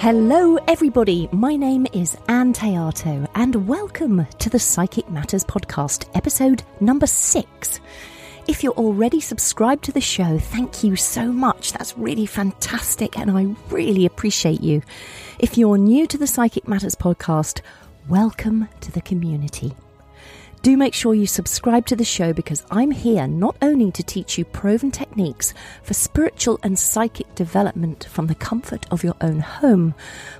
Hello, everybody. My name is Anne Teato, and welcome to the Psychic Matters podcast, episode number six. If you're already subscribed to the show, thank you so much. That's really fantastic, and I really appreciate you. If you're new to the Psychic Matters podcast, welcome to the community. Do make sure you subscribe to the show because I'm here not only to teach you proven techniques for spiritual and psychic development from the comfort of your own home,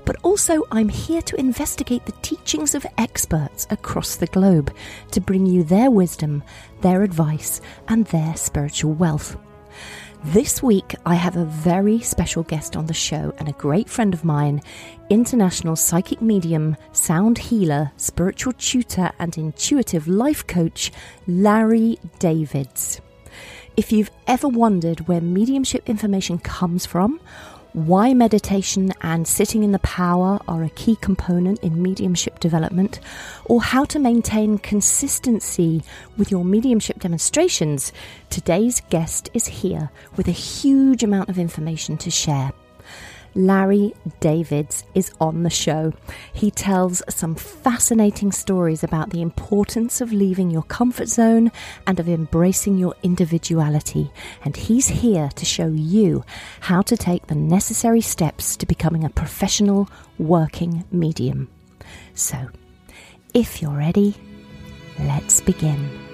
but also I'm here to investigate the teachings of experts across the globe to bring you their wisdom, their advice, and their spiritual wealth. This week, I have a very special guest on the show and a great friend of mine, international psychic medium, sound healer, spiritual tutor, and intuitive life coach, Larry Davids. If you've ever wondered where mediumship information comes from, why meditation and sitting in the power are a key component in mediumship development, or how to maintain consistency with your mediumship demonstrations, today's guest is here with a huge amount of information to share. Larry Davids is on the show. He tells some fascinating stories about the importance of leaving your comfort zone and of embracing your individuality. And he's here to show you how to take the necessary steps to becoming a professional working medium. So, if you're ready, let's begin.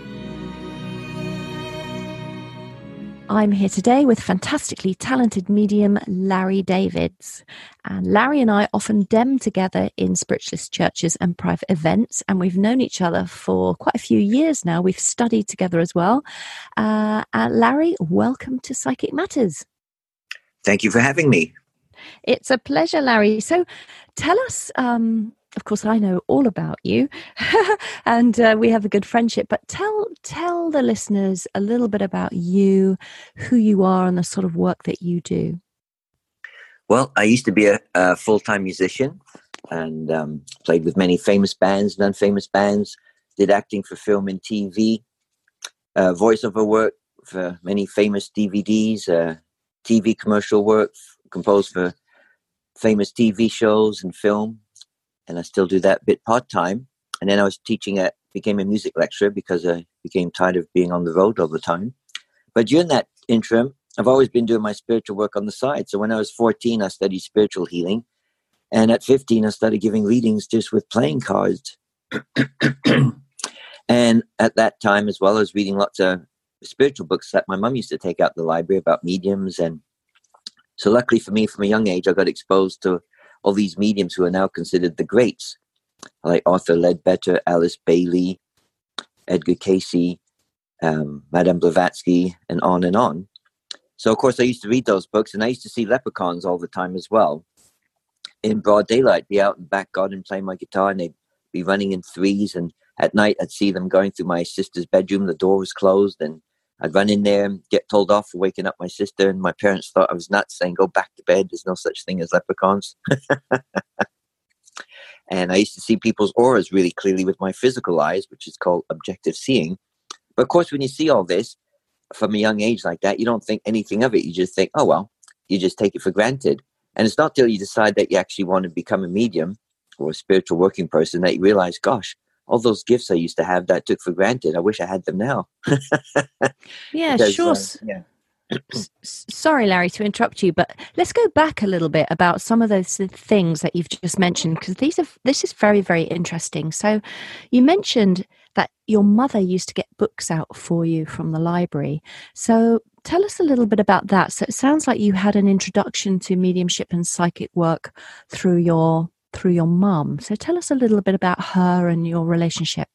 I'm here today with fantastically talented medium Larry Davids. And Larry and I often dem together in spiritualist churches and private events, and we've known each other for quite a few years now. We've studied together as well. Uh, uh, Larry, welcome to Psychic Matters. Thank you for having me. It's a pleasure, Larry. So tell us um, of course, I know all about you, and uh, we have a good friendship. But tell tell the listeners a little bit about you, who you are, and the sort of work that you do. Well, I used to be a, a full time musician and um, played with many famous bands and unfamous bands. Did acting for film and TV, uh, voiceover work for many famous DVDs, uh, TV commercial work, composed for famous TV shows and film and I still do that bit part time. And then I was teaching at became a music lecturer because I became tired of being on the road all the time. But during that interim, I've always been doing my spiritual work on the side. So when I was 14, I studied spiritual healing. And at 15, I started giving readings just with playing cards. and at that time, as well, I was reading lots of spiritual books that my mum used to take out the library about mediums. And so, luckily for me, from a young age, I got exposed to all these mediums who are now considered the greats, like Arthur Leadbeater, Alice Bailey, Edgar Cayce, um, Madame Blavatsky, and on and on. So, of course, I used to read those books, and I used to see leprechauns all the time as well. In broad daylight, be out in the back garden playing my guitar, and they'd be running in threes. And at night, I'd see them going through my sister's bedroom. The door was closed, and I'd run in there and get told off for waking up my sister, and my parents thought I was nuts, saying, Go back to bed. There's no such thing as leprechauns. and I used to see people's auras really clearly with my physical eyes, which is called objective seeing. But of course, when you see all this from a young age like that, you don't think anything of it. You just think, Oh, well, you just take it for granted. And it's not till you decide that you actually want to become a medium or a spiritual working person that you realize, gosh, all those gifts I used to have that I took for granted. I wish I had them now. yeah, because, sure. Uh, yeah. Sorry, Larry, to interrupt you, but let's go back a little bit about some of those things that you've just mentioned because these are this is very very interesting. So, you mentioned that your mother used to get books out for you from the library. So, tell us a little bit about that. So, it sounds like you had an introduction to mediumship and psychic work through your through your mum. So tell us a little bit about her and your relationship.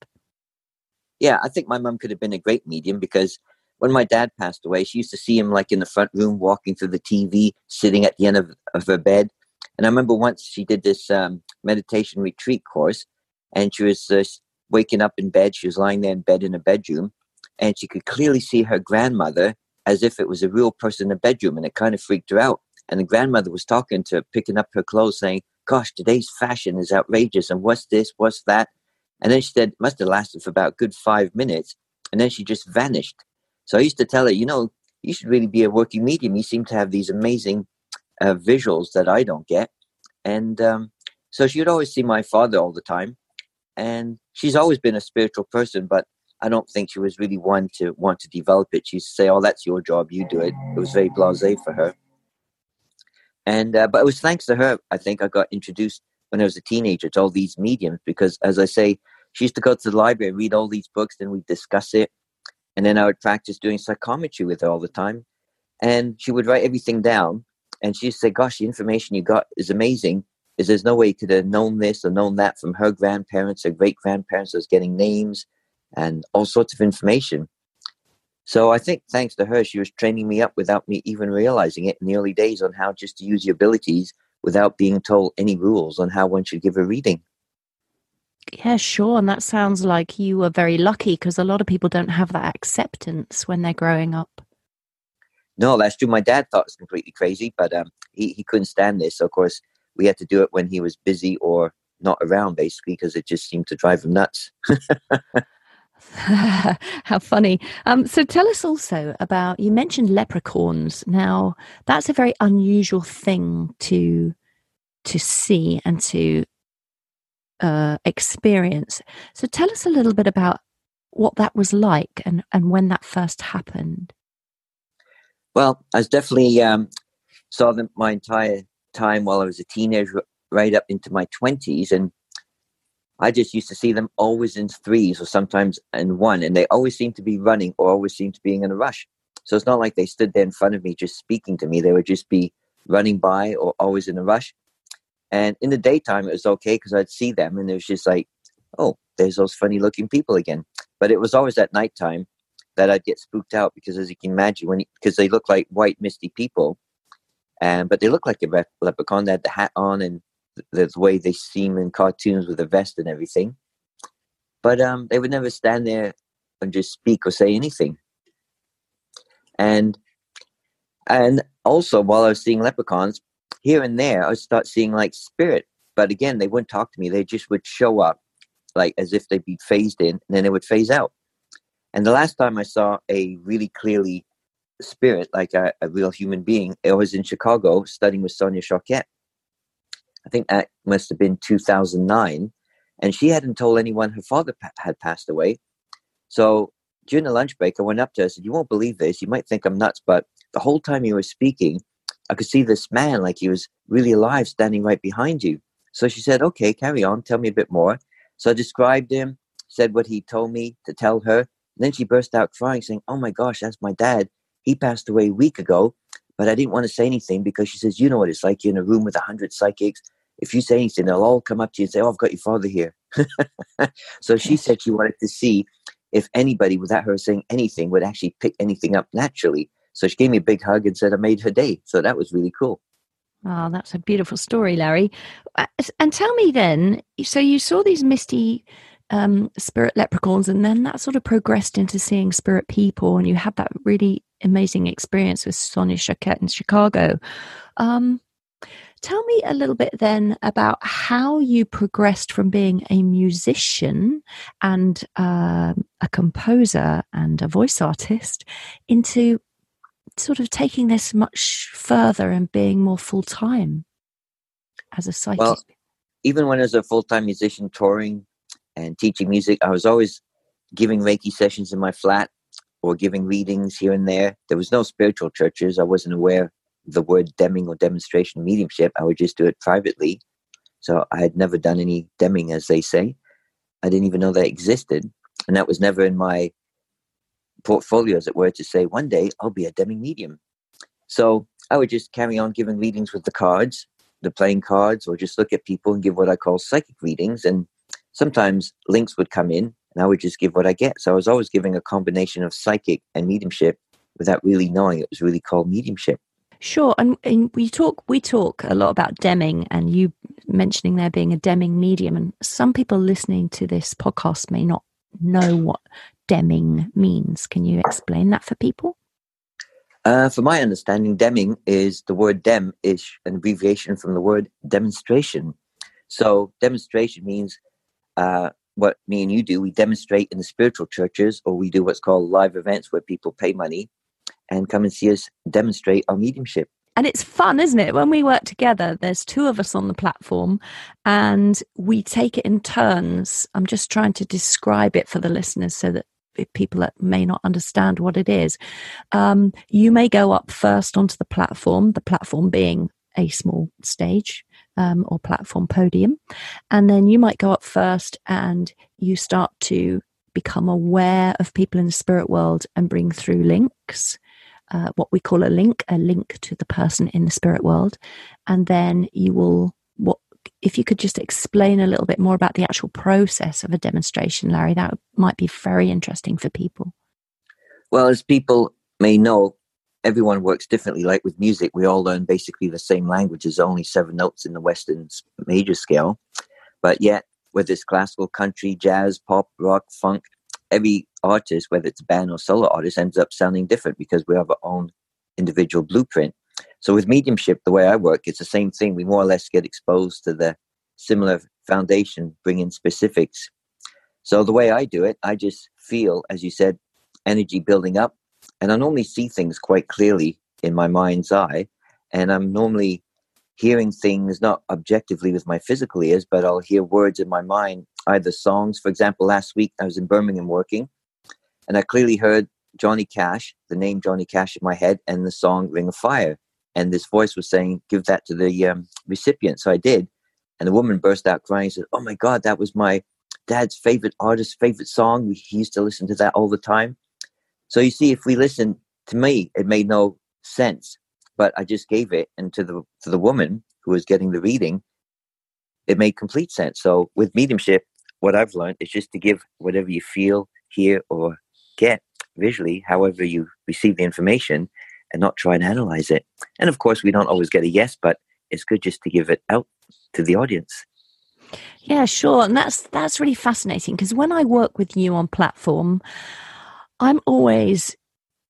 Yeah, I think my mum could have been a great medium because when my dad passed away, she used to see him like in the front room walking through the TV, sitting at the end of, of her bed. And I remember once she did this um, meditation retreat course, and she was uh, waking up in bed. She was lying there in bed in a bedroom, and she could clearly see her grandmother as if it was a real person in the bedroom, and it kind of freaked her out. And the grandmother was talking to her, picking up her clothes, saying, gosh, today's fashion is outrageous. And what's this? What's that? And then she said, must have lasted for about good five minutes. And then she just vanished. So I used to tell her, you know, you should really be a working medium. You seem to have these amazing uh, visuals that I don't get. And um, so she would always see my father all the time. And she's always been a spiritual person, but I don't think she was really one to want to develop it. She'd say, "Oh, that's your job. You do it." It was very blasé for her. And uh, but it was thanks to her, I think, I got introduced when I was a teenager to all these mediums because, as I say, she used to go to the library and read all these books, and we'd discuss it, and then I would practice doing psychometry with her all the time, and she would write everything down, and she'd say, "Gosh, the information you got is amazing." Is there's no way you could have known this or known that from her grandparents or great grandparents. Was getting names and all sorts of information. So I think thanks to her, she was training me up without me even realizing it in the early days on how just to use your abilities without being told any rules on how one should give a reading. Yeah, sure. And that sounds like you were very lucky because a lot of people don't have that acceptance when they're growing up. No, that's true. My dad thought it was completely crazy, but um, he, he couldn't stand this. So, of course, we had to do it when he was busy or not around, basically, because it just seemed to drive him nuts. How funny. Um, so tell us also about you mentioned leprechauns. Now that's a very unusual thing to to see and to uh, experience. So tell us a little bit about what that was like and, and when that first happened. Well, I was definitely um, saw them my entire time while I was a teenager, right up into my twenties, and I just used to see them always in threes or sometimes in one, and they always seemed to be running or always seemed to be in a rush. So it's not like they stood there in front of me just speaking to me. They would just be running by or always in a rush. And in the daytime, it was okay because I'd see them and it was just like, oh, there's those funny looking people again. But it was always at nighttime that I'd get spooked out because, as you can imagine, when because they look like white, misty people, and but they look like a leprechaun. They had the hat on and the way they seem in cartoons with a vest and everything. But um, they would never stand there and just speak or say anything. And and also while I was seeing leprechauns, here and there I would start seeing like spirit. But again, they wouldn't talk to me. They just would show up like as if they'd be phased in and then they would phase out. And the last time I saw a really clearly spirit, like a, a real human being, it was in Chicago studying with Sonia Choquette. I think that must have been 2009. And she hadn't told anyone her father pa- had passed away. So during the lunch break, I went up to her and said, You won't believe this. You might think I'm nuts, but the whole time you were speaking, I could see this man like he was really alive standing right behind you. So she said, Okay, carry on. Tell me a bit more. So I described him, said what he told me to tell her. And then she burst out crying, saying, Oh my gosh, that's my dad. He passed away a week ago. But I didn't want to say anything because she says, you know what it's like. You're in a room with a hundred psychics. If you say anything, they'll all come up to you and say, "Oh, I've got your father here." so she said she wanted to see if anybody, without her saying anything, would actually pick anything up naturally. So she gave me a big hug and said, "I made her day." So that was really cool. Oh, that's a beautiful story, Larry. Uh, and tell me then, so you saw these misty um, spirit leprechauns, and then that sort of progressed into seeing spirit people, and you had that really amazing experience with Sonia Choquette in Chicago. Um, tell me a little bit then about how you progressed from being a musician and uh, a composer and a voice artist into sort of taking this much further and being more full time as a psychic. Well, even when I was a full time musician touring and teaching music, I was always giving Reiki sessions in my flat or giving readings here and there. There was no spiritual churches. I wasn't aware the word demming or demonstration mediumship. I would just do it privately. So I had never done any demming, as they say. I didn't even know they existed. And that was never in my portfolio, as it were, to say one day I'll be a demming medium. So I would just carry on giving readings with the cards, the playing cards, or just look at people and give what I call psychic readings. And sometimes links would come in and I would just give what I get. So I was always giving a combination of psychic and mediumship without really knowing it was really called mediumship. Sure, and, and, we talk we talk a lot about demming, and you mentioning there being a demming medium, and some people listening to this podcast may not know what demming means. Can you explain that for people? Uh, for my understanding, demming is the word dem is an abbreviation from the word demonstration. So demonstration means uh, what me and you do. We demonstrate in the spiritual churches, or we do what's called live events where people pay money and come and see us demonstrate our mediumship. and it's fun, isn't it? When we work together, there's two of us on the platform and we take it in turns. I'm just trying to describe it for the listeners so that people that may not understand what it is. Um, you may go up first onto the platform, the platform being a small stage um, or platform podium. And then you might go up first and you start to become aware of people in the spirit world and bring through links. Uh, what we call a link, a link to the person in the spirit world, and then you will. What if you could just explain a little bit more about the actual process of a demonstration, Larry? That might be very interesting for people. Well, as people may know, everyone works differently. Like with music, we all learn basically the same language. There's only seven notes in the Western major scale, but yet whether it's classical, country, jazz, pop, rock, funk, every artist, whether it's a band or solo artist, ends up sounding different because we have our own individual blueprint. So with mediumship, the way I work, it's the same thing. We more or less get exposed to the similar foundation, bring in specifics. So the way I do it, I just feel, as you said, energy building up, and I normally see things quite clearly in my mind's eye, and I'm normally hearing things not objectively with my physical ears, but I'll hear words in my mind, either songs. For example, last week I was in Birmingham working, and I clearly heard Johnny Cash, the name Johnny Cash in my head, and the song Ring of Fire. And this voice was saying, Give that to the um, recipient. So I did. And the woman burst out crying and said, Oh my God, that was my dad's favorite artist's favorite song. He used to listen to that all the time. So you see, if we listen to me, it made no sense but I just gave it, and to the to the woman who was getting the reading, it made complete sense. So with mediumship, what I've learned is just to give whatever you feel, hear, or get visually, however you receive the information, and not try and analyze it. And of course, we don't always get a yes, but it's good just to give it out to the audience. Yeah, sure, and that's that's really fascinating because when I work with you on platform, I'm always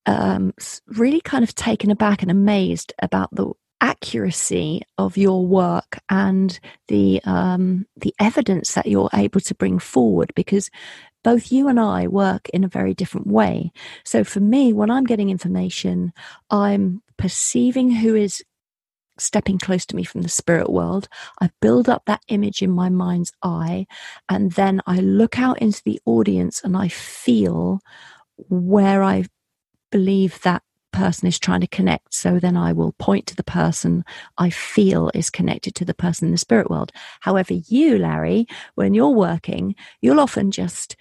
um, really kind of taken aback and amazed about the accuracy of your work and the um, the evidence that you're able to bring forward because both you and I work in a very different way. So for me, when I'm getting information, I'm perceiving who is stepping close to me from the spirit world. I build up that image in my mind's eye, and then I look out into the audience and I feel where I believe that person is trying to connect. So then I will point to the person I feel is connected to the person in the spirit world. However, you, Larry, when you're working, you'll often just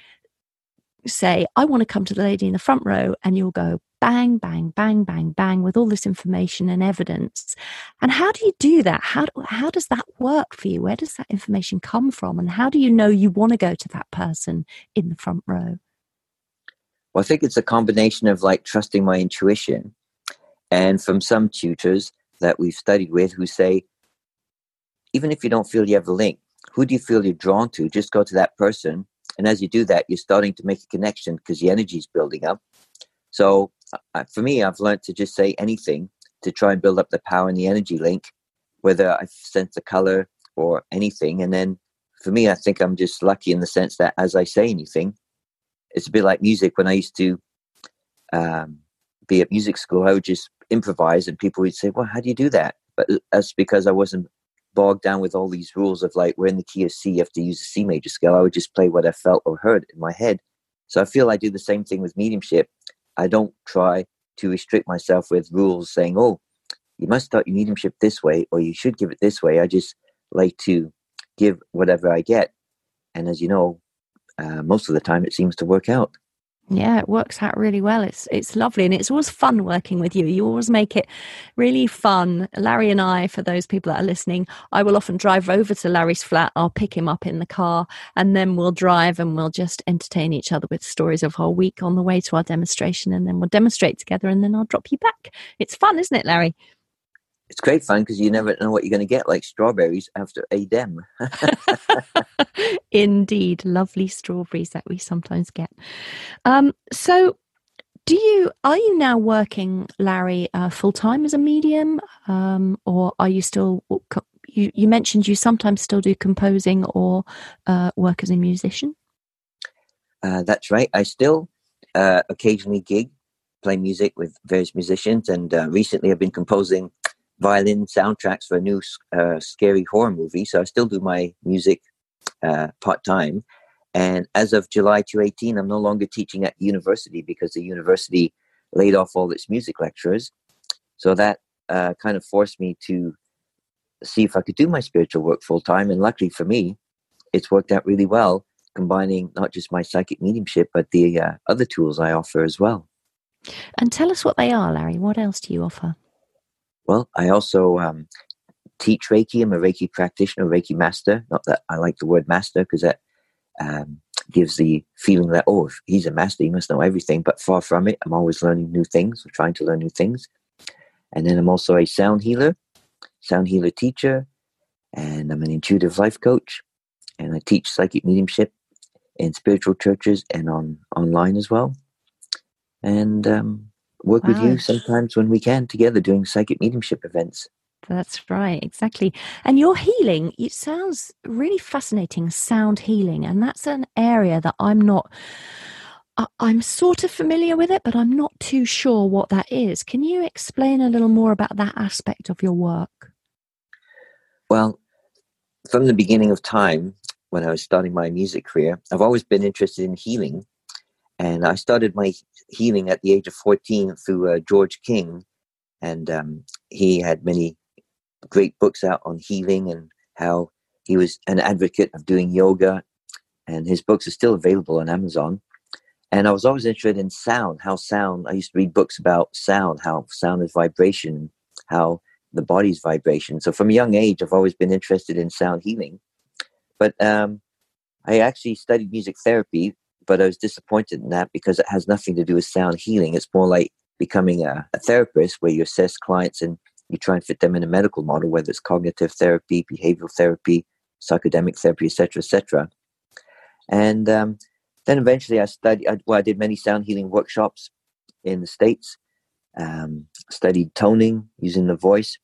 say, I want to come to the lady in the front row, and you'll go bang, bang, bang, bang, bang with all this information and evidence. And how do you do that? How, how does that work for you? Where does that information come from? And how do you know you want to go to that person in the front row? Well, I think it's a combination of like trusting my intuition and from some tutors that we've studied with who say, even if you don't feel you have a link, who do you feel you're drawn to? Just go to that person. And as you do that, you're starting to make a connection because the energy is building up. So uh, for me, I've learned to just say anything to try and build up the power and the energy link, whether I sense a color or anything. And then for me, I think I'm just lucky in the sense that as I say anything, it's a bit like music. When I used to um, be at music school, I would just improvise, and people would say, "Well, how do you do that?" But that's because I wasn't bogged down with all these rules of like we're in the key of C, you have to use a C major scale. I would just play what I felt or heard in my head. So I feel I do the same thing with mediumship. I don't try to restrict myself with rules saying, "Oh, you must start your mediumship this way," or "You should give it this way." I just like to give whatever I get, and as you know, uh, most of the time it seems to work out. Yeah, it works out really well. It's it's lovely and it's always fun working with you. You always make it really fun. Larry and I, for those people that are listening, I will often drive over to Larry's flat. I'll pick him up in the car and then we'll drive and we'll just entertain each other with stories of our week on the way to our demonstration and then we'll demonstrate together and then I'll drop you back. It's fun, isn't it, Larry? It's great fun because you never know what you're going to get, like strawberries after a dem. Indeed, lovely strawberries that we sometimes get. Um, so, do you are you now working, Larry, uh, full time as a medium, um, or are you still? You, you mentioned you sometimes still do composing or uh, work as a musician. Uh, that's right. I still uh, occasionally gig, play music with various musicians, and uh, recently I've been composing violin soundtracks for a new uh, scary horror movie. So I still do my music uh, part time. And as of July 2018, I'm no longer teaching at university because the university laid off all its music lecturers. So that uh, kind of forced me to see if I could do my spiritual work full time. And luckily for me, it's worked out really well, combining not just my psychic mediumship, but the uh, other tools I offer as well. And tell us what they are, Larry. What else do you offer? Well, I also um, teach Reiki. I'm a Reiki practitioner, Reiki master. Not that I like the word master because that um, gives the feeling that, oh, if he's a master, he must know everything. But far from it, I'm always learning new things or trying to learn new things. And then I'm also a sound healer, sound healer teacher, and I'm an intuitive life coach. And I teach psychic mediumship in spiritual churches and on online as well. And um, work wow. with you sometimes when we can together doing psychic mediumship events. That's right, exactly. And your healing, it sounds really fascinating, sound healing. And that's an area that I'm not, I'm sort of familiar with it, but I'm not too sure what that is. Can you explain a little more about that aspect of your work? Well, from the beginning of time, when I was starting my music career, I've always been interested in healing. And I started my healing at the age of 14 through uh, George King. And um, he had many great books out on healing and how he was an advocate of doing yoga. And his books are still available on Amazon. And I was always interested in sound, how sound, I used to read books about sound, how sound is vibration, how the body's vibration. So from a young age, I've always been interested in sound healing. But um, I actually studied music therapy, but I was disappointed in that because it has nothing to do with sound healing. It's more like becoming a, a therapist where you assess clients and you try and fit them in a medical model, whether it's cognitive therapy, behavioral therapy, psychodynamic therapy, etc., etc. And um, then eventually, I studied. I, well, I did many sound healing workshops in the states. Um, studied toning using the voice,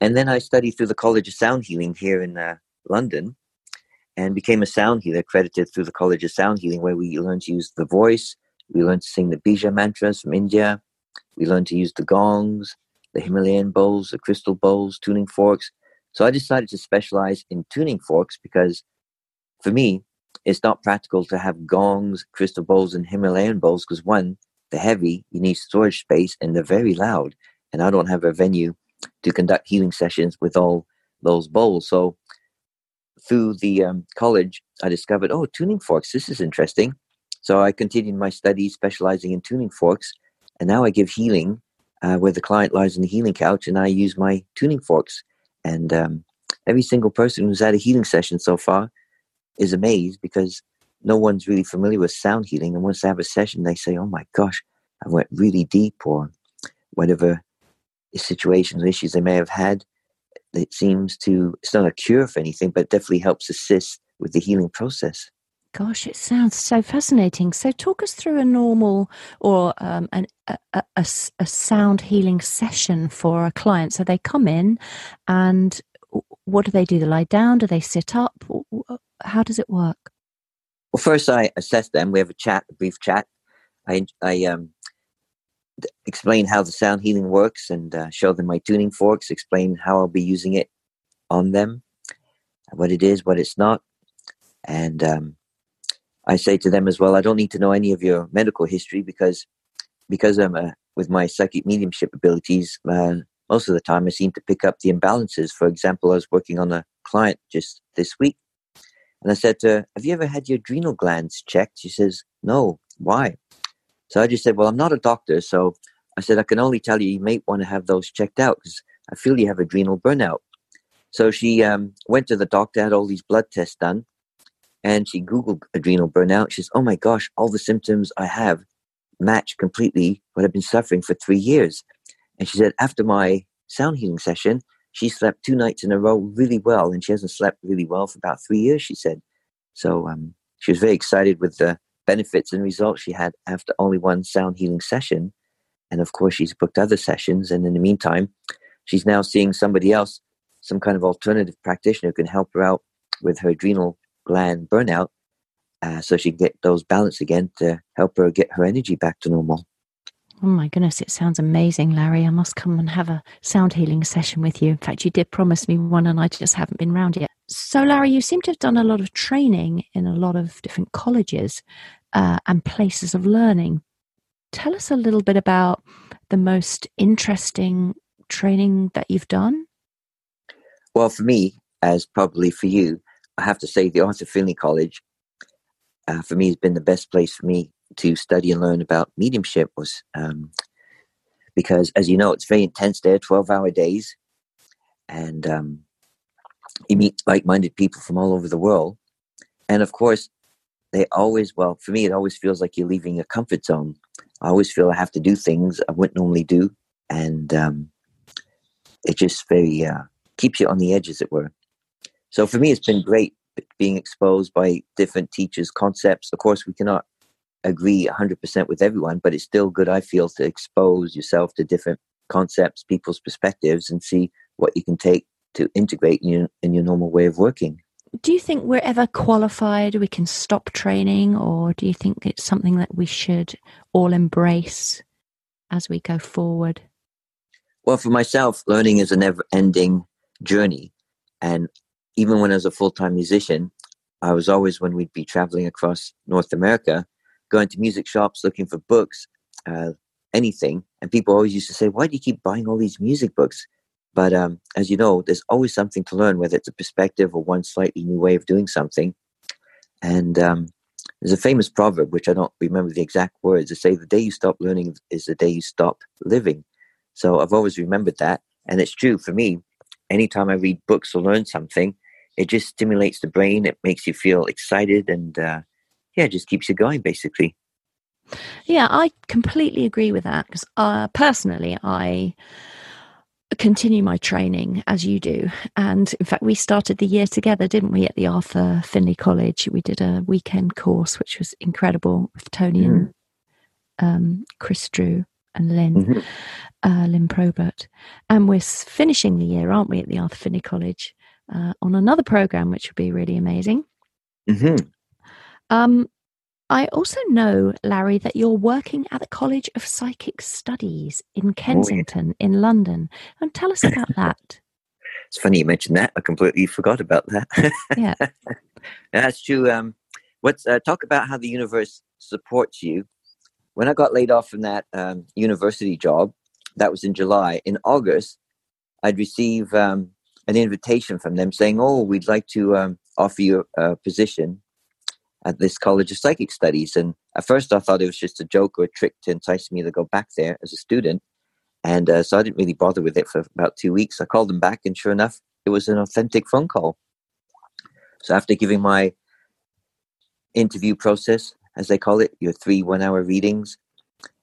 and then I studied through the College of Sound Healing here in uh, London, and became a sound healer accredited through the College of Sound Healing, where we learned to use the voice. We learned to sing the Bija mantras from India. We learned to use the gongs, the Himalayan bowls, the crystal bowls, tuning forks. So I decided to specialize in tuning forks because for me, it's not practical to have gongs, crystal bowls, and Himalayan bowls because one, they're heavy, you need storage space, and they're very loud. And I don't have a venue to conduct healing sessions with all those bowls. So through the um, college, I discovered, oh, tuning forks, this is interesting. So I continued my studies specializing in tuning forks. And now I give healing uh, where the client lies on the healing couch and I use my tuning forks. And um, every single person who's had a healing session so far is amazed because no one's really familiar with sound healing. And once they have a session, they say, oh my gosh, I went really deep or whatever situations, or issues they may have had. It seems to, it's not a cure for anything, but definitely helps assist with the healing process. Gosh, it sounds so fascinating. So, talk us through a normal or um, an, a, a, a, sound healing session for a client. So, they come in and what do they do? They lie down? Do they sit up? How does it work? Well, first, I assess them. We have a chat, a brief chat. I, I um, explain how the sound healing works and uh, show them my tuning forks, explain how I'll be using it on them, what it is, what it's not. And um, I say to them as well, I don't need to know any of your medical history because because I'm a, with my psychic mediumship abilities, uh, most of the time I seem to pick up the imbalances. For example, I was working on a client just this week, and I said to her, "Have you ever had your adrenal glands checked?" She says, "No. Why?" So I just said, "Well, I'm not a doctor, so I said I can only tell you you may want to have those checked out because I feel you have adrenal burnout." So she um, went to the doctor, had all these blood tests done, and she Googled adrenal burnout. She says, Oh my gosh, all the symptoms I have match completely what I've been suffering for three years. And she said, After my sound healing session, she slept two nights in a row really well, and she hasn't slept really well for about three years, she said. So um, she was very excited with the benefits and results she had after only one sound healing session. And of course, she's booked other sessions. And in the meantime, she's now seeing somebody else, some kind of alternative practitioner who can help her out with her adrenal gland burnout uh, so she can get those balance again to help her get her energy back to normal. Oh my goodness, it sounds amazing, Larry. I must come and have a sound healing session with you. In fact, you did promise me one, and I just haven't been round yet. So, Larry, you seem to have done a lot of training in a lot of different colleges uh, and places of learning. Tell us a little bit about the most interesting training that you've done. Well, for me, as probably for you, I have to say the Arthur Findlay College uh, for me has been the best place for me to study and learn about mediumship was um, because, as you know, it's very intense there, 12 hour days. And um, you meet like minded people from all over the world. And of course, they always, well, for me, it always feels like you're leaving your comfort zone. I always feel I have to do things I wouldn't normally do. And um, it just very uh, keeps you on the edge, as it were. So for me, it's been great being exposed by different teachers' concepts. Of course, we cannot agree 100% with everyone, but it's still good, I feel, to expose yourself to different concepts, people's perspectives, and see what you can take to integrate in your, in your normal way of working. Do you think we're ever qualified? We can stop training, or do you think it's something that we should all embrace as we go forward? Well, for myself, learning is a never ending journey. And even when I was a full time musician, I was always, when we'd be traveling across North America, going to music shops looking for books, uh, anything. And people always used to say, Why do you keep buying all these music books? But um, as you know, there's always something to learn, whether it's a perspective or one slightly new way of doing something. And um, there's a famous proverb, which I don't remember the exact words, to say, The day you stop learning is the day you stop living. So I've always remembered that. And it's true for me. Anytime I read books or learn something, it just stimulates the brain. It makes you feel excited and, uh, yeah, just keeps you going, basically. Yeah, I completely agree with that because uh, personally, I continue my training as you do. And in fact, we started the year together, didn't we, at the Arthur Findlay College? We did a weekend course, which was incredible with Tony mm. and um, Chris Drew and Lynn, mm-hmm. uh, Lynn Probert. And we're finishing the year, aren't we, at the Arthur Findlay College uh, on another program, which would be really amazing. Mm-hmm. Um, I also know, Larry, that you're working at the College of Psychic Studies in Kensington, oh, yeah. in London. And tell us about that. It's funny you mentioned that. I completely forgot about that. yeah, that's true. Um, let's uh, talk about how the universe supports you. When I got laid off from that um, university job, that was in July. In August, I'd receive um, an invitation from them saying, "Oh, we'd like to um, offer you a position at this College of Psychic Studies. And at first, I thought it was just a joke or a trick to entice me to go back there as a student. And uh, so I didn't really bother with it for about two weeks. I called them back, and sure enough, it was an authentic phone call. So after giving my interview process, as they call it, your three one hour readings,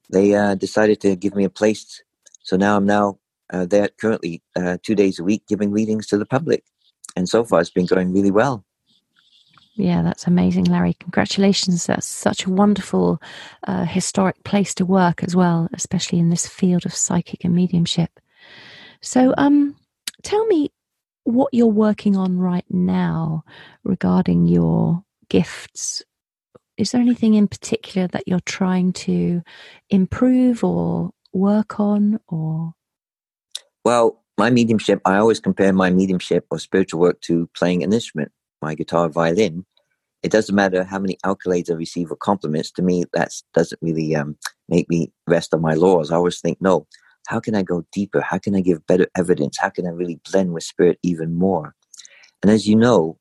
they uh, decided to give me a place. So now I'm now uh, there currently uh, two days a week giving readings to the public. And so far, it's been going really well. Yeah, that's amazing, Larry. Congratulations. That's such a wonderful, uh, historic place to work as well, especially in this field of psychic and mediumship. So, um, tell me what you're working on right now regarding your gifts. Is there anything in particular that you're trying to improve or work on or? Well, my mediumship, I always compare my mediumship or spiritual work to playing an instrument my guitar violin, it doesn't matter how many accolades I receive or compliments. To me, that doesn't really um, make me rest on my laurels. I always think, no, how can I go deeper? How can I give better evidence? How can I really blend with spirit even more? And as you know,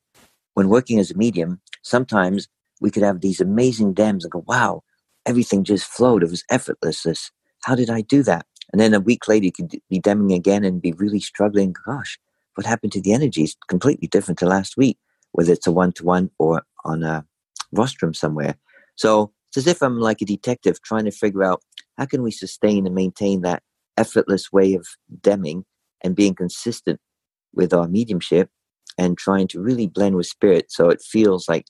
when working as a medium, sometimes we could have these amazing dams and go, wow, everything just flowed. It was effortless. How did I do that? And then a week later, you could be demming again and be really struggling. Gosh, what happened to the energy? It's completely different to last week whether it's a one to one or on a rostrum somewhere. So it's as if I'm like a detective trying to figure out how can we sustain and maintain that effortless way of demming and being consistent with our mediumship and trying to really blend with spirit so it feels like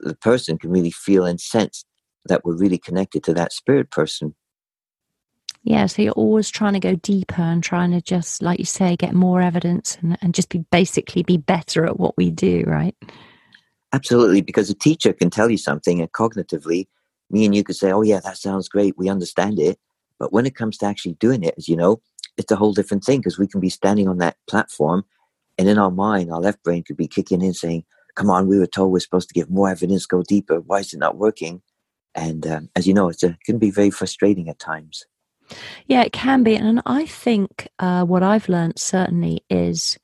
the person can really feel and sense that we're really connected to that spirit person. Yeah, so you're always trying to go deeper and trying to just, like you say, get more evidence and, and just be basically be better at what we do, right? Absolutely, because a teacher can tell you something and cognitively, me and you could say, oh, yeah, that sounds great. We understand it. But when it comes to actually doing it, as you know, it's a whole different thing because we can be standing on that platform and in our mind, our left brain could be kicking in saying, come on, we were told we're supposed to give more evidence, go deeper. Why is it not working? And um, as you know, it can be very frustrating at times. Yeah, it can be. And I think uh, what I've learned certainly is,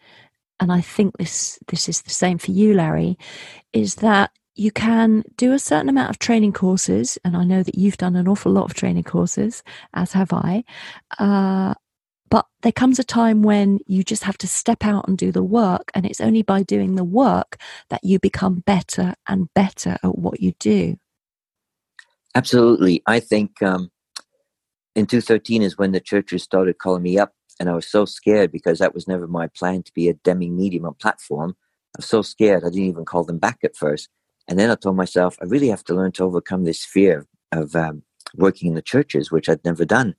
and I think this this is the same for you, Larry, is that you can do a certain amount of training courses, and I know that you've done an awful lot of training courses, as have I. Uh, but there comes a time when you just have to step out and do the work, and it's only by doing the work that you become better and better at what you do. Absolutely, I think um, in 2013 is when the churches started calling me up and I was so scared because that was never my plan to be a demming medium on platform. I was so scared I didn't even call them back at first. And then I told myself I really have to learn to overcome this fear of um, working in the churches, which I'd never done.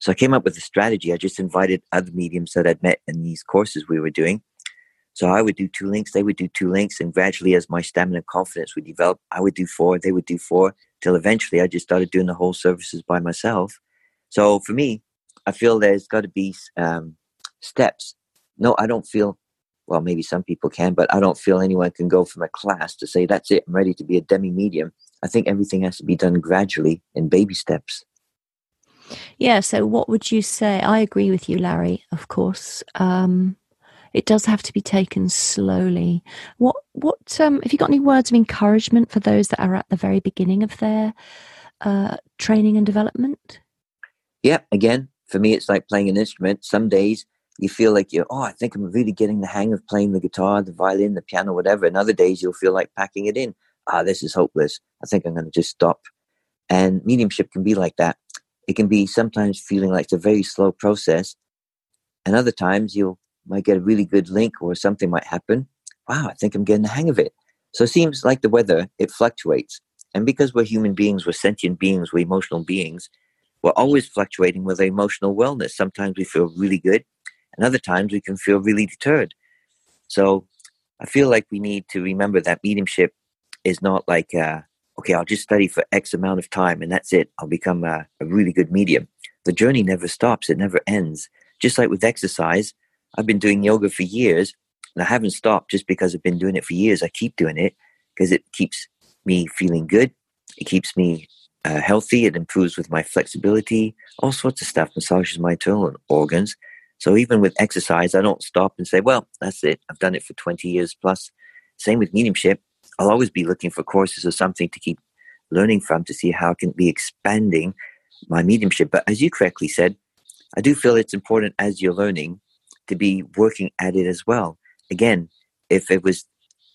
So I came up with a strategy. I just invited other mediums that I'd met in these courses we were doing. So I would do two links, they would do two links, and gradually, as my stamina and confidence would develop, I would do four, they would do four, till eventually I just started doing the whole services by myself. So for me, I feel there's got to be um, steps. No, I don't feel, well, maybe some people can, but I don't feel anyone can go from a class to say, that's it, I'm ready to be a demi medium. I think everything has to be done gradually in baby steps. Yeah. So, what would you say? I agree with you, Larry, of course. Um, it does have to be taken slowly. What, what, um, have you got any words of encouragement for those that are at the very beginning of their uh, training and development? Yeah, again, for me, it's like playing an instrument. Some days you feel like you're, oh, I think I'm really getting the hang of playing the guitar, the violin, the piano, whatever. And other days you'll feel like packing it in. Ah, this is hopeless. I think I'm going to just stop. And mediumship can be like that. It can be sometimes feeling like it's a very slow process. And other times you might get a really good link or something might happen. Wow, I think I'm getting the hang of it. So it seems like the weather, it fluctuates. And because we're human beings, we're sentient beings, we're emotional beings, we're always fluctuating with our emotional wellness. Sometimes we feel really good, and other times we can feel really deterred. So I feel like we need to remember that mediumship is not like, uh, okay, I'll just study for X amount of time and that's it. I'll become a, a really good medium. The journey never stops, it never ends. Just like with exercise, I've been doing yoga for years and I haven't stopped just because I've been doing it for years. I keep doing it because it keeps me feeling good. It keeps me uh, healthy. It improves with my flexibility, all sorts of stuff, massages my internal organs. So even with exercise, I don't stop and say, well, that's it. I've done it for 20 years plus. Same with mediumship. I'll always be looking for courses or something to keep learning from to see how I can be expanding my mediumship. But as you correctly said, I do feel it's important as you're learning to be working at it as well. Again, if it was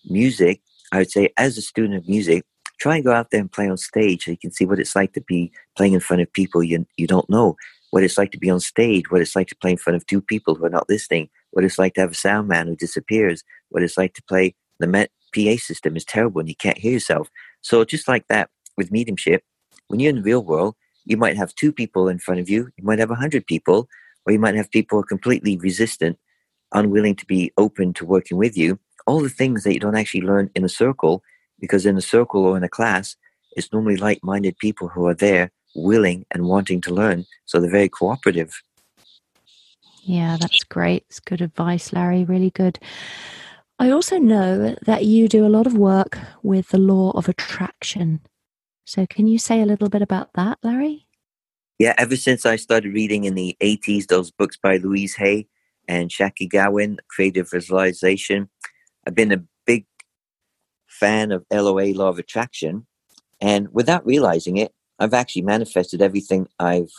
music, I would say as a student of music, try and go out there and play on stage so you can see what it's like to be playing in front of people you, you don't know, what it's like to be on stage, what it's like to play in front of two people who are not listening, what it's like to have a sound man who disappears, what it's like to play the Met PA system is terrible and you can't hear yourself. So just like that with mediumship, when you're in the real world, you might have two people in front of you, you might have a hundred people, or you might have people completely resistant, unwilling to be open to working with you. All the things that you don't actually learn in a circle because in a circle or in a class, it's normally like minded people who are there willing and wanting to learn. So they're very cooperative. Yeah, that's great. It's good advice, Larry. Really good. I also know that you do a lot of work with the law of attraction. So, can you say a little bit about that, Larry? Yeah, ever since I started reading in the 80s those books by Louise Hay and Shakti Gawain, Creative Visualization, I've been a fan of LOA, law of attraction. And without realizing it, I've actually manifested everything I've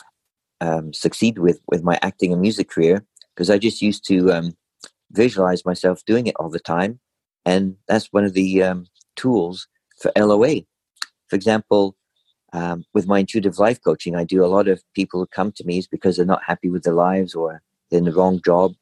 um, succeeded with with my acting and music career because I just used to um, visualize myself doing it all the time. And that's one of the um, tools for LOA. For example, um, with my intuitive life coaching, I do a lot of people who come to me is because they're not happy with their lives or they're in the wrong job.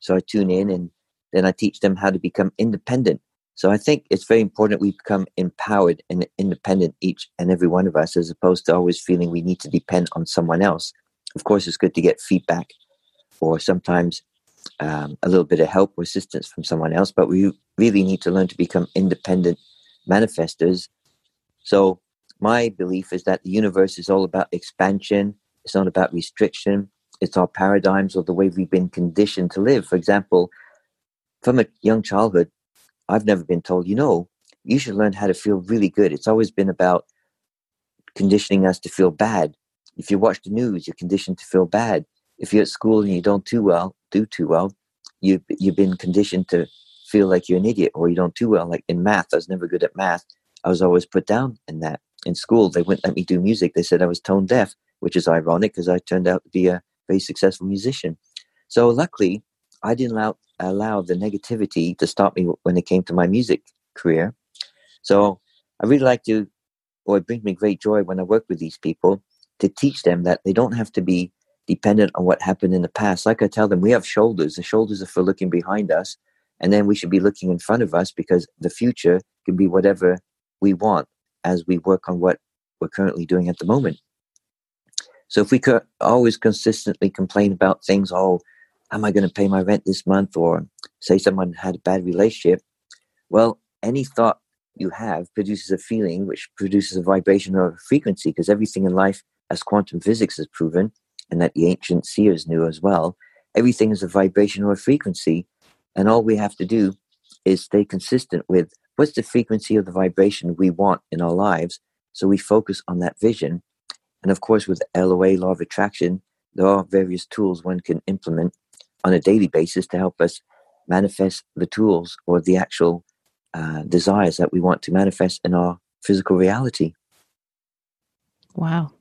So I tune in and then I teach them how to become independent so I think it's very important we become empowered and independent, each and every one of us, as opposed to always feeling we need to depend on someone else. Of course, it's good to get feedback or sometimes um, a little bit of help or assistance from someone else, but we really need to learn to become independent manifestors. So my belief is that the universe is all about expansion, It's not about restriction. It's our paradigms or the way we've been conditioned to live. For example, from a young childhood, I've never been told, you know, you should learn how to feel really good. It's always been about conditioning us to feel bad. If you watch the news, you're conditioned to feel bad. If you're at school and you don't do well, do too well, you you've been conditioned to feel like you're an idiot or you don't do well. Like in math, I was never good at math. I was always put down in that. In school, they wouldn't let me do music. They said I was tone deaf, which is ironic because I turned out to be a very successful musician. So luckily, I didn't allow allow the negativity to stop me when it came to my music career. So I really like to, or it brings me great joy when I work with these people to teach them that they don't have to be dependent on what happened in the past. Like I tell them, we have shoulders. The shoulders are for looking behind us, and then we should be looking in front of us because the future can be whatever we want as we work on what we're currently doing at the moment. So if we could always consistently complain about things, oh, am I going to pay my rent this month? Or say someone had a bad relationship. Well, any thought you have produces a feeling, which produces a vibration or a frequency, because everything in life, as quantum physics has proven, and that the ancient seers knew as well, everything is a vibration or a frequency. And all we have to do is stay consistent with what's the frequency of the vibration we want in our lives. So we focus on that vision. And of course, with LOA, law of attraction, there are various tools one can implement on a daily basis to help us manifest the tools or the actual uh, desires that we want to manifest in our physical reality. Wow.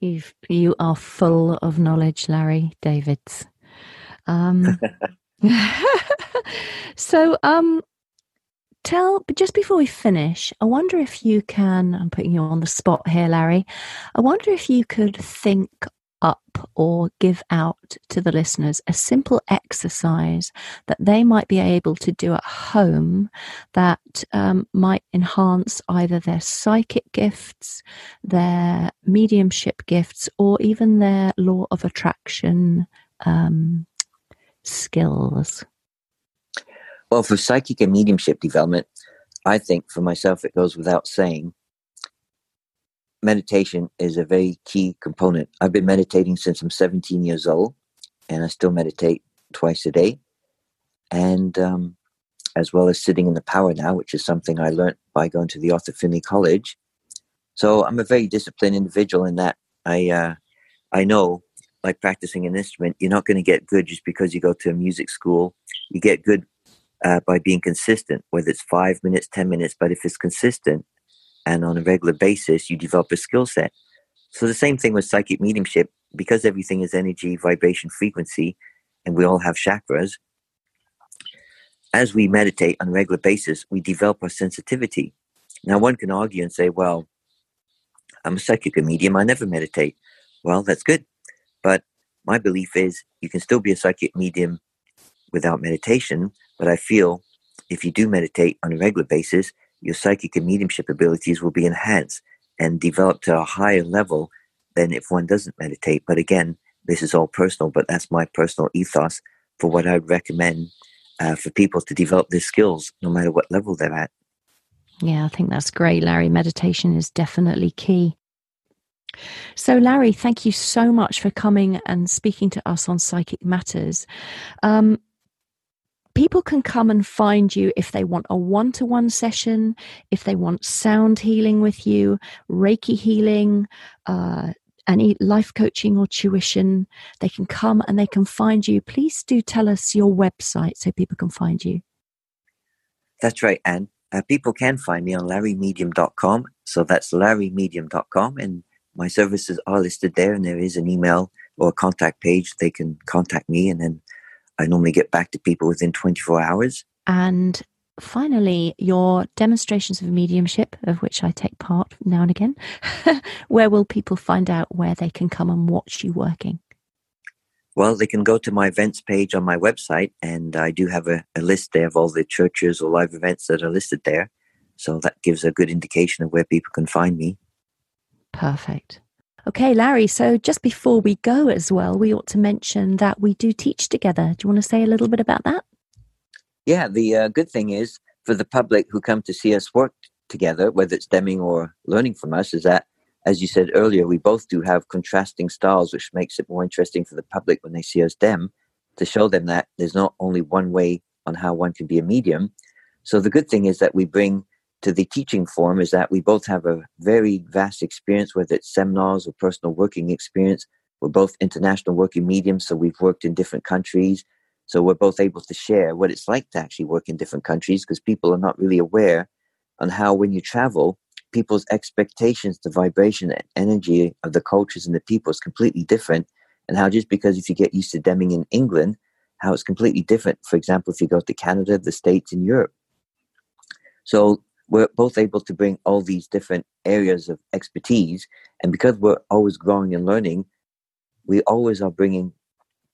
you you are full of knowledge, Larry Davids. Um, so, um, tell, but just before we finish, I wonder if you can, I'm putting you on the spot here, Larry. I wonder if you could think up or give out to the listeners a simple exercise that they might be able to do at home that um, might enhance either their psychic gifts, their mediumship gifts, or even their law of attraction um, skills? Well, for psychic and mediumship development, I think for myself, it goes without saying meditation is a very key component. I've been meditating since I'm 17 years old, and I still meditate twice a day, and um, as well as sitting in the power now, which is something I learned by going to the Arthur Findlay College. So I'm a very disciplined individual in that I uh, I know, like practicing an instrument, you're not going to get good just because you go to a music school. You get good uh, by being consistent, whether it's five minutes, ten minutes, but if it's consistent, and on a regular basis you develop a skill set. So the same thing with psychic mediumship. Because everything is energy vibration frequency and we all have chakras as we meditate on a regular basis we develop our sensitivity. Now one can argue and say well i'm a psychic medium i never meditate. Well that's good. But my belief is you can still be a psychic medium without meditation. But i feel if you do meditate on a regular basis your psychic and mediumship abilities will be enhanced and developed to a higher level than if one doesn't meditate. But again, this is all personal, but that's my personal ethos for what I'd recommend uh, for people to develop their skills, no matter what level they're at. Yeah, I think that's great, Larry. Meditation is definitely key. So, Larry, thank you so much for coming and speaking to us on Psychic Matters. Um, people can come and find you if they want a one to one session, if they want sound healing with you, Reiki healing, uh, any life coaching or tuition. They can come and they can find you. Please do tell us your website so people can find you. That's right, Ann. Uh, people can find me on larrymedium.com. So that's larrymedium.com. And my services are listed there. And there is an email or a contact page. They can contact me and then I normally get back to people within 24 hours. And finally, your demonstrations of mediumship, of which I take part now and again. where will people find out where they can come and watch you working? Well, they can go to my events page on my website, and I do have a, a list there of all the churches or live events that are listed there. So that gives a good indication of where people can find me. Perfect. Okay, Larry, so just before we go as well, we ought to mention that we do teach together. Do you want to say a little bit about that? Yeah, the uh, good thing is for the public who come to see us work together, whether it's demming or learning from us, is that as you said earlier, we both do have contrasting styles, which makes it more interesting for the public when they see us dem to show them that there's not only one way on how one can be a medium. So the good thing is that we bring to the teaching form is that we both have a very vast experience, whether it's seminars or personal working experience. We're both international working mediums, so we've worked in different countries. So we're both able to share what it's like to actually work in different countries because people are not really aware on how when you travel, people's expectations, the vibration and energy of the cultures and the people is completely different. And how just because if you get used to demming in England, how it's completely different. For example, if you go to Canada, the States, and Europe. So we're both able to bring all these different areas of expertise. And because we're always growing and learning, we always are bringing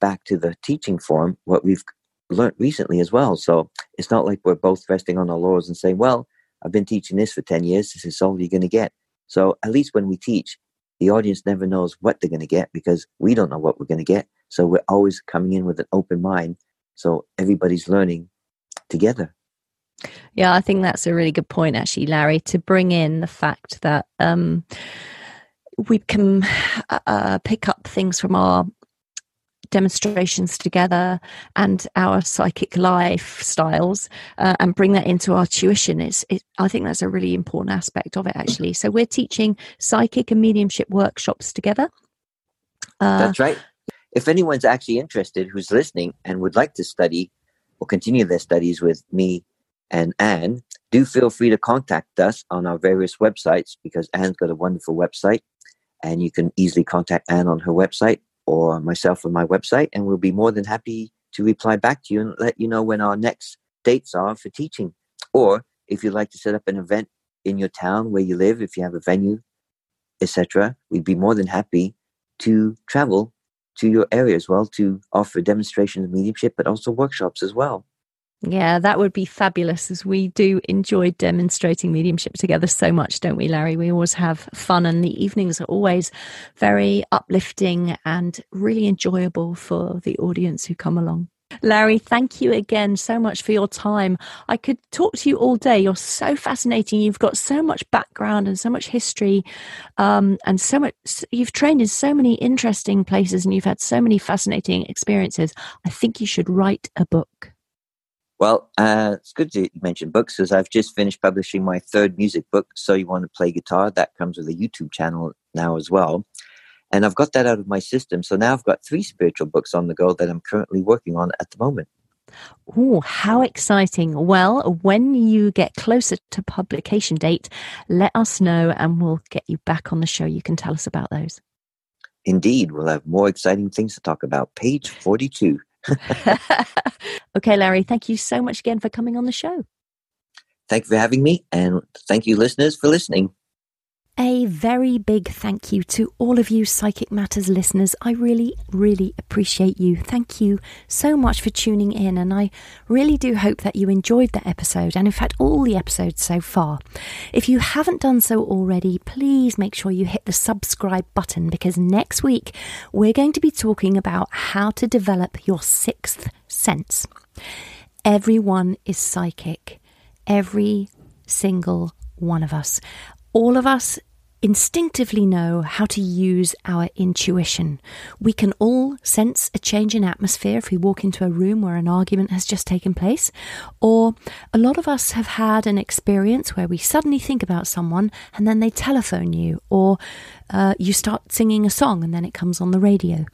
back to the teaching form what we've learned recently as well. So it's not like we're both resting on our laurels and saying, well, I've been teaching this for 10 years. This is all you're going to get. So at least when we teach, the audience never knows what they're going to get because we don't know what we're going to get. So we're always coming in with an open mind. So everybody's learning together. Yeah, I think that's a really good point, actually, Larry, to bring in the fact that um, we can uh, uh pick up things from our demonstrations together and our psychic lifestyles uh, and bring that into our tuition. Is it, i think that's a really important aspect of it actually. So we're teaching psychic and mediumship workshops together. Uh, that's right. If anyone's actually interested who's listening and would like to study or continue their studies with me and Ann, do feel free to contact us on our various websites because Ann's got a wonderful website and you can easily contact Ann on her website or myself on my website, and we'll be more than happy to reply back to you and let you know when our next dates are for teaching. Or if you'd like to set up an event in your town where you live, if you have a venue, etc., we'd be more than happy to travel to your area as well to offer demonstrations of mediumship, but also workshops as well. Yeah, that would be fabulous as we do enjoy demonstrating mediumship together so much, don't we, Larry? We always have fun, and the evenings are always very uplifting and really enjoyable for the audience who come along. Larry, thank you again so much for your time. I could talk to you all day. You're so fascinating. You've got so much background and so much history, um, and so much. You've trained in so many interesting places, and you've had so many fascinating experiences. I think you should write a book. Well, uh, it's good to mention books because I've just finished publishing my third music book, So You Want to Play Guitar. That comes with a YouTube channel now as well. And I've got that out of my system. So now I've got three spiritual books on the go that I'm currently working on at the moment. Oh, how exciting. Well, when you get closer to publication date, let us know and we'll get you back on the show. You can tell us about those. Indeed, we'll have more exciting things to talk about. Page 42. okay, Larry, thank you so much again for coming on the show. Thank you for having me, and thank you, listeners, for listening. A very big thank you to all of you Psychic Matters listeners. I really, really appreciate you. Thank you so much for tuning in, and I really do hope that you enjoyed the episode, and in fact, all the episodes so far. If you haven't done so already, please make sure you hit the subscribe button because next week we're going to be talking about how to develop your sixth sense. Everyone is psychic, every single one of us all of us instinctively know how to use our intuition. We can all sense a change in atmosphere if we walk into a room where an argument has just taken place, or a lot of us have had an experience where we suddenly think about someone and then they telephone you, or uh, you start singing a song and then it comes on the radio.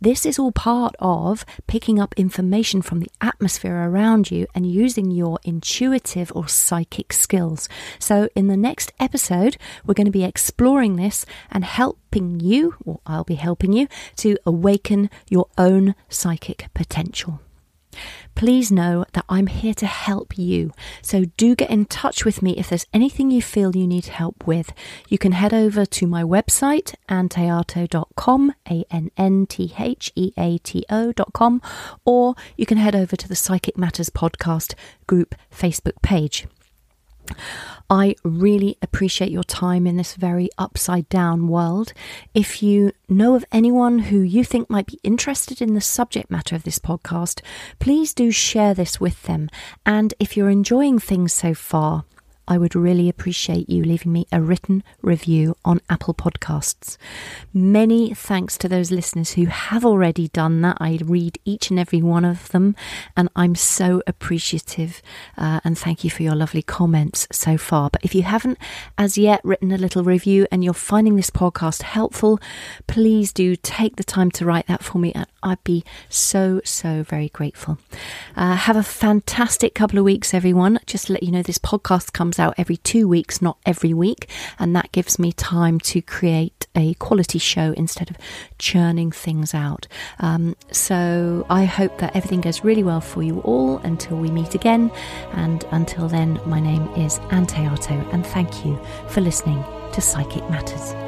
This is all part of picking up information from the atmosphere around you and using your intuitive or psychic skills. So, in the next episode, we're going to be exploring this and helping you, or I'll be helping you, to awaken your own psychic potential please know that I'm here to help you. So do get in touch with me if there's anything you feel you need help with. You can head over to my website, anntheato.com, A N N T H E A T O.com, or you can head over to the Psychic Matters Podcast group Facebook page. I really appreciate your time in this very upside down world. If you know of anyone who you think might be interested in the subject matter of this podcast, please do share this with them. And if you're enjoying things so far, I would really appreciate you leaving me a written review on Apple Podcasts. Many thanks to those listeners who have already done that. I read each and every one of them, and I'm so appreciative. Uh, and thank you for your lovely comments so far. But if you haven't as yet written a little review and you're finding this podcast helpful, please do take the time to write that for me, and I'd be so, so very grateful. Uh, have a fantastic couple of weeks, everyone. Just let you know, this podcast comes out every two weeks, not every week, and that gives me time to create a quality show instead of churning things out. Um, so I hope that everything goes really well for you all until we meet again. And until then, my name is Ann Théato, and thank you for listening to Psychic Matters.